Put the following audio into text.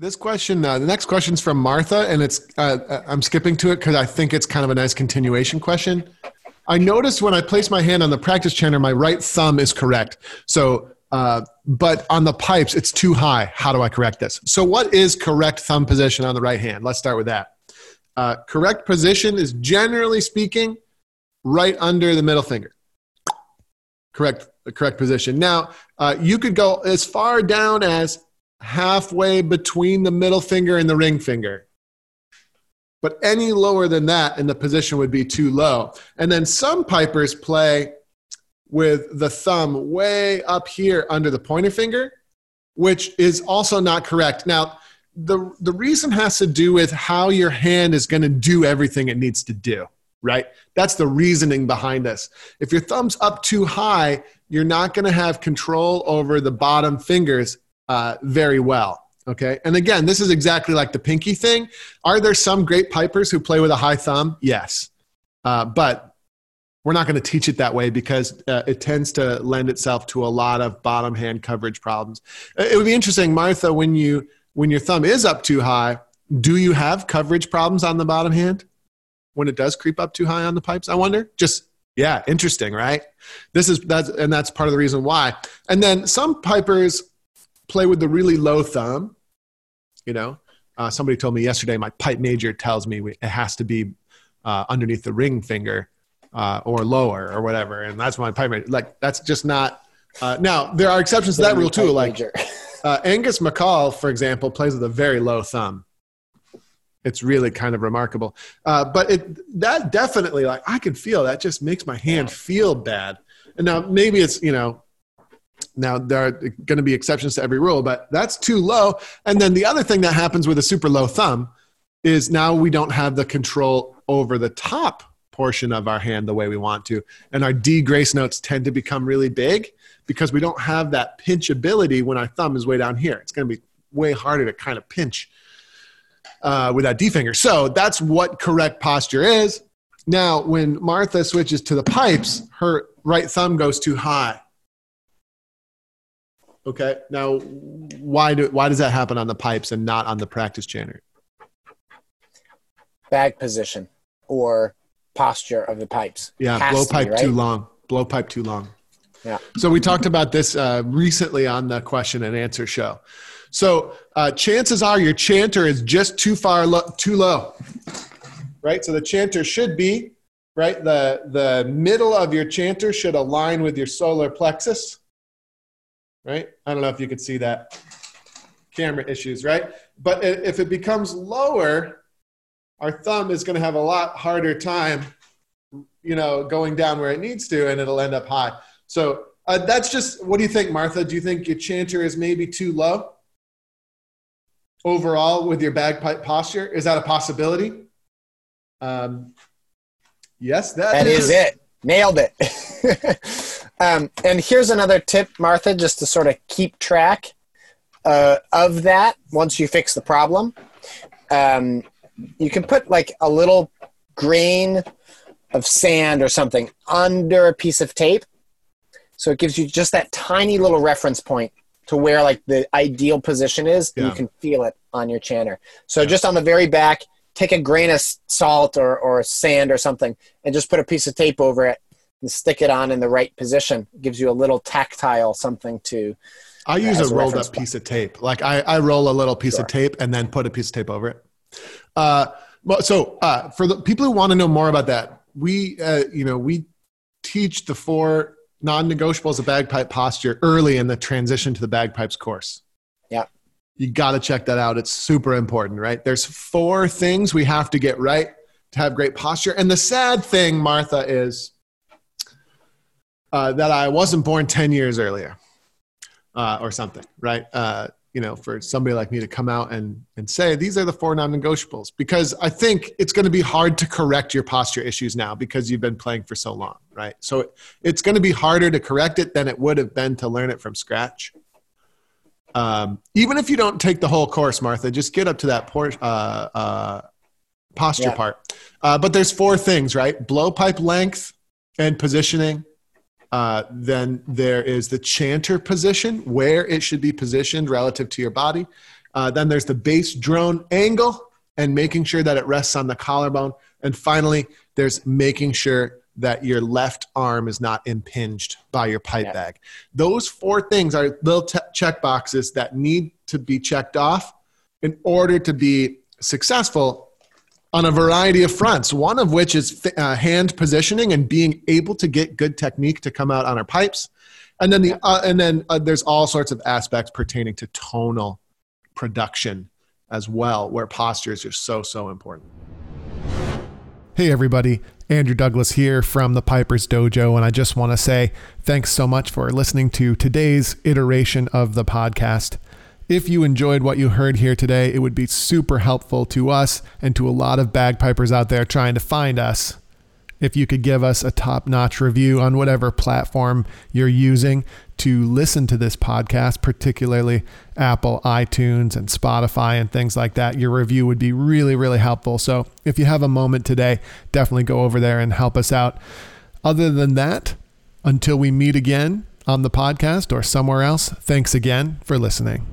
This question, uh, the next question is from Martha, and it's uh, uh, I'm skipping to it because I think it's kind of a nice continuation question. I noticed when I place my hand on the practice chanter, my right thumb is correct. So, uh, but on the pipes, it's too high. How do I correct this? So, what is correct thumb position on the right hand? Let's start with that. Uh, correct position is generally speaking right under the middle finger. Correct, correct position. Now, uh, you could go as far down as halfway between the middle finger and the ring finger. But any lower than that, and the position would be too low. And then some pipers play with the thumb way up here under the pointer finger, which is also not correct. Now, the, the reason has to do with how your hand is going to do everything it needs to do, right? That's the reasoning behind this. If your thumb's up too high, you're not going to have control over the bottom fingers uh, very well. Okay. And again, this is exactly like the pinky thing. Are there some great pipers who play with a high thumb? Yes. Uh, but we're not going to teach it that way because uh, it tends to lend itself to a lot of bottom hand coverage problems. It would be interesting, Martha, when you when your thumb is up too high, do you have coverage problems on the bottom hand when it does creep up too high on the pipes? I wonder. Just yeah, interesting, right? This is that's and that's part of the reason why. And then some pipers play with the really low thumb. You know, uh, somebody told me yesterday my pipe major tells me we, it has to be uh, underneath the ring finger uh, or lower or whatever, and that's my pipe major. Like that's just not. Uh, now there are exceptions to that rule too. Like uh, Angus MacColl, for example, plays with a very low thumb. It's really kind of remarkable, uh, but it that definitely like I can feel that just makes my hand feel bad. And now maybe it's you know now, there are going to be exceptions to every rule, but that's too low. And then the other thing that happens with a super low thumb is now we don't have the control over the top portion of our hand the way we want to. And our D grace notes tend to become really big because we don't have that pinch ability when our thumb is way down here. It's going to be way harder to kind of pinch uh, with that D finger. So that's what correct posture is. Now, when Martha switches to the pipes, her right thumb goes too high Okay. Now, why do why does that happen on the pipes and not on the practice chanter? Bag position or posture of the pipes. Yeah, blow pipe be, right? too long. Blow pipe too long. Yeah. So we talked about this uh, recently on the question and answer show. So uh, chances are your chanter is just too far lo- too low, right? So the chanter should be right. The the middle of your chanter should align with your solar plexus right? I don't know if you could see that camera issues, right? But if it becomes lower, our thumb is going to have a lot harder time, you know, going down where it needs to, and it'll end up high. So uh, that's just what do you think, Martha? Do you think your chanter is maybe too low overall with your bagpipe posture? Is that a possibility? Um, yes, that, that is. is it. Nailed it. Um, and here's another tip, Martha, just to sort of keep track uh, of that once you fix the problem. Um, you can put like a little grain of sand or something under a piece of tape. So it gives you just that tiny little reference point to where like the ideal position is. Yeah. You can feel it on your chanter. So yeah. just on the very back, take a grain of salt or, or sand or something and just put a piece of tape over it and stick it on in the right position. It gives you a little tactile something to. I use a, a rolled up piece of tape. Like I, I roll a little piece sure. of tape and then put a piece of tape over it. Uh, so uh, for the people who want to know more about that, we, uh, you know, we teach the four non-negotiables of bagpipe posture early in the transition to the bagpipes course. Yeah. You got to check that out. It's super important, right? There's four things we have to get right to have great posture. And the sad thing, Martha, is uh, that I wasn't born 10 years earlier uh, or something, right? Uh, you know, for somebody like me to come out and, and say, these are the four non negotiables, because I think it's going to be hard to correct your posture issues now because you've been playing for so long, right? So it, it's going to be harder to correct it than it would have been to learn it from scratch. Um, even if you don't take the whole course, Martha, just get up to that por- uh, uh, posture yeah. part. Uh, but there's four things, right? Blowpipe length and positioning uh, then there is the chanter position, where it should be positioned relative to your body. Uh, then there's the bass drone angle and making sure that it rests on the collarbone. And finally, there's making sure that your left arm is not impinged by your pipe yeah. bag. Those four things are little t- check boxes that need to be checked off in order to be successful on a variety of fronts. One of which is uh, hand positioning and being able to get good technique to come out on our pipes. And then the uh, and then uh, there's all sorts of aspects pertaining to tonal production as well, where posture is just so so important. Hey everybody, Andrew Douglas here from the Piper's Dojo, and I just want to say thanks so much for listening to today's iteration of the podcast. If you enjoyed what you heard here today, it would be super helpful to us and to a lot of bagpipers out there trying to find us. If you could give us a top notch review on whatever platform you're using to listen to this podcast, particularly Apple, iTunes, and Spotify, and things like that, your review would be really, really helpful. So if you have a moment today, definitely go over there and help us out. Other than that, until we meet again on the podcast or somewhere else, thanks again for listening.